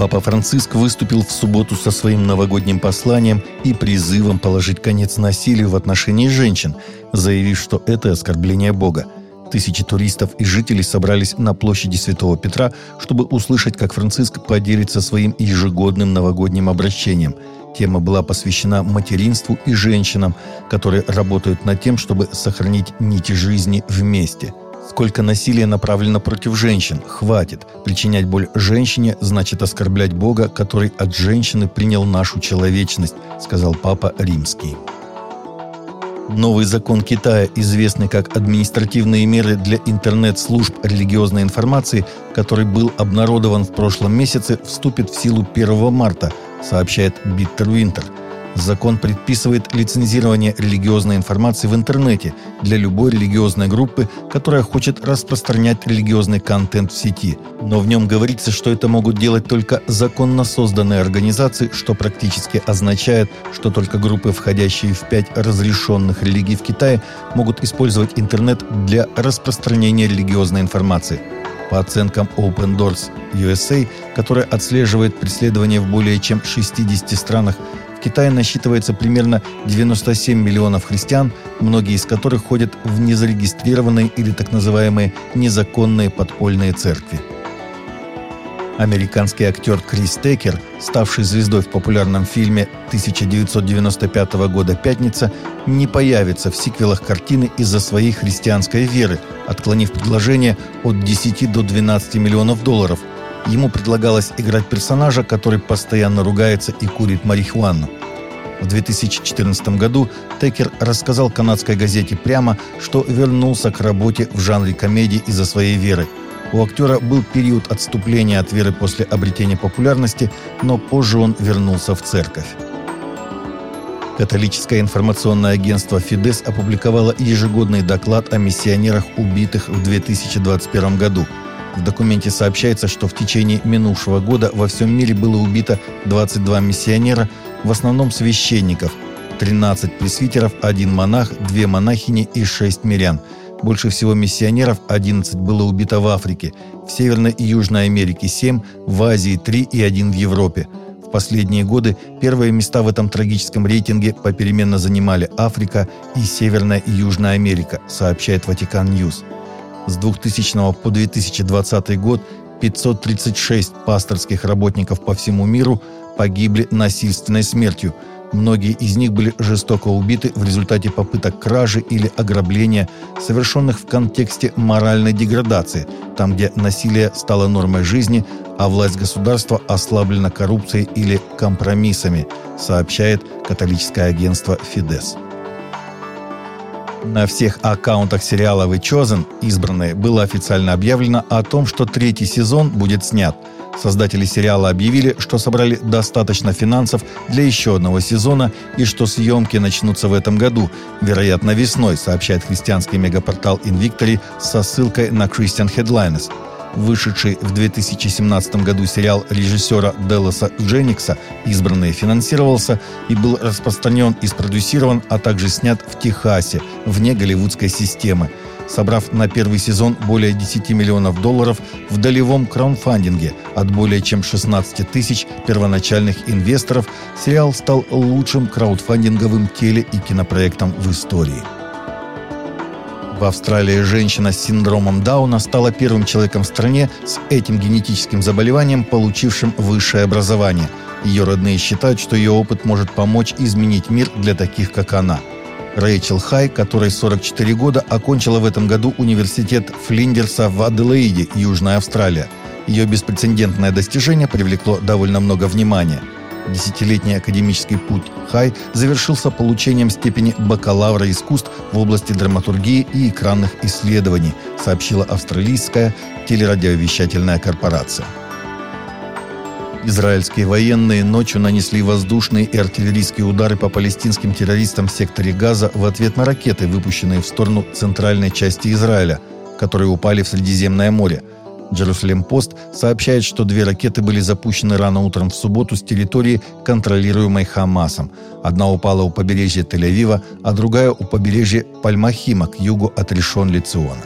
Папа Франциск выступил в субботу со своим новогодним посланием и призывом положить конец насилию в отношении женщин, заявив, что это оскорбление Бога. Тысячи туристов и жителей собрались на площади Святого Петра, чтобы услышать, как Франциск поделится своим ежегодным новогодним обращением. Тема была посвящена материнству и женщинам, которые работают над тем, чтобы сохранить нити жизни вместе – Сколько насилия направлено против женщин? Хватит. Причинять боль женщине значит оскорблять Бога, который от женщины принял нашу человечность, сказал Папа Римский. Новый закон Китая, известный как административные меры для интернет-служб религиозной информации, который был обнародован в прошлом месяце, вступит в силу 1 марта, сообщает Биттер Винтер – Закон предписывает лицензирование религиозной информации в интернете для любой религиозной группы, которая хочет распространять религиозный контент в сети. Но в нем говорится, что это могут делать только законно созданные организации, что практически означает, что только группы, входящие в пять разрешенных религий в Китае, могут использовать интернет для распространения религиозной информации. По оценкам Open Doors USA, которая отслеживает преследование в более чем 60 странах, в Китае насчитывается примерно 97 миллионов христиан, многие из которых ходят в незарегистрированные или так называемые незаконные подпольные церкви. Американский актер Крис Текер, ставший звездой в популярном фильме 1995 года «Пятница», не появится в сиквелах картины из-за своей христианской веры, отклонив предложение от 10 до 12 миллионов долларов – Ему предлагалось играть персонажа, который постоянно ругается и курит марихуану. В 2014 году Текер рассказал канадской газете прямо, что вернулся к работе в жанре комедии из-за своей веры. У актера был период отступления от веры после обретения популярности, но позже он вернулся в церковь. Католическое информационное агентство «Фидес» опубликовало ежегодный доклад о миссионерах, убитых в 2021 году – в документе сообщается, что в течение минувшего года во всем мире было убито 22 миссионера, в основном священников, 13 пресвитеров, один монах, две монахини и 6 мирян. Больше всего миссионеров 11 было убито в Африке, в Северной и Южной Америке 7, в Азии 3 и 1 в Европе. В последние годы первые места в этом трагическом рейтинге попеременно занимали Африка и Северная и Южная Америка, сообщает Vatican News. С 2000 по 2020 год 536 пасторских работников по всему миру погибли насильственной смертью. Многие из них были жестоко убиты в результате попыток кражи или ограбления, совершенных в контексте моральной деградации, там, где насилие стало нормой жизни, а власть государства ослаблена коррупцией или компромиссами, сообщает католическое агентство «Фидес». На всех аккаунтах сериала «Вы Chosen» избранные было официально объявлено о том, что третий сезон будет снят. Создатели сериала объявили, что собрали достаточно финансов для еще одного сезона и что съемки начнутся в этом году, вероятно весной, сообщает христианский мегапортал Invictory со ссылкой на Christian Headliners – Вышедший в 2017 году сериал режиссера Делоса Дженникса «Избранные» финансировался и был распространен и спродюсирован, а также снят в Техасе, вне голливудской системы, собрав на первый сезон более 10 миллионов долларов в долевом краудфандинге от более чем 16 тысяч первоначальных инвесторов, сериал стал лучшим краудфандинговым теле- и кинопроектом в истории. В Австралии женщина с синдромом Дауна стала первым человеком в стране с этим генетическим заболеванием, получившим высшее образование. Ее родные считают, что ее опыт может помочь изменить мир для таких, как она. Рэйчел Хай, которой 44 года, окончила в этом году университет Флиндерса в Аделаиде, Южная Австралия. Ее беспрецедентное достижение привлекло довольно много внимания – Десятилетний академический путь Хай завершился получением степени бакалавра искусств в области драматургии и экранных исследований, сообщила австралийская телерадиовещательная корпорация. Израильские военные ночью нанесли воздушные и артиллерийские удары по палестинским террористам в секторе Газа в ответ на ракеты, выпущенные в сторону центральной части Израиля, которые упали в Средиземное море – Джерусалим-Пост сообщает, что две ракеты были запущены рано утром в субботу с территории, контролируемой Хамасом. Одна упала у побережья Тель-Авива, а другая у побережья Пальмахима к югу от Решон-Лициона.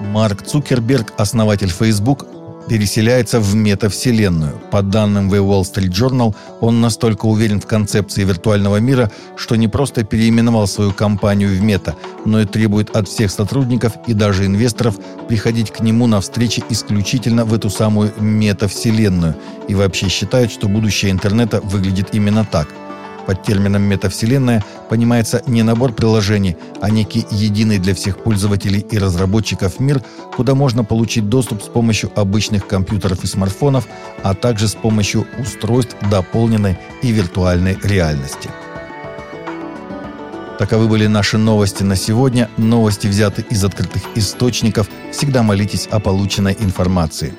Марк Цукерберг, основатель Facebook, переселяется в метавселенную. По данным The Wall Street Journal, он настолько уверен в концепции виртуального мира, что не просто переименовал свою компанию в мета, но и требует от всех сотрудников и даже инвесторов приходить к нему на встречи исключительно в эту самую метавселенную и вообще считает, что будущее интернета выглядит именно так – под термином «метавселенная» понимается не набор приложений, а некий единый для всех пользователей и разработчиков мир, куда можно получить доступ с помощью обычных компьютеров и смартфонов, а также с помощью устройств дополненной и виртуальной реальности. Таковы были наши новости на сегодня. Новости взяты из открытых источников. Всегда молитесь о полученной информации.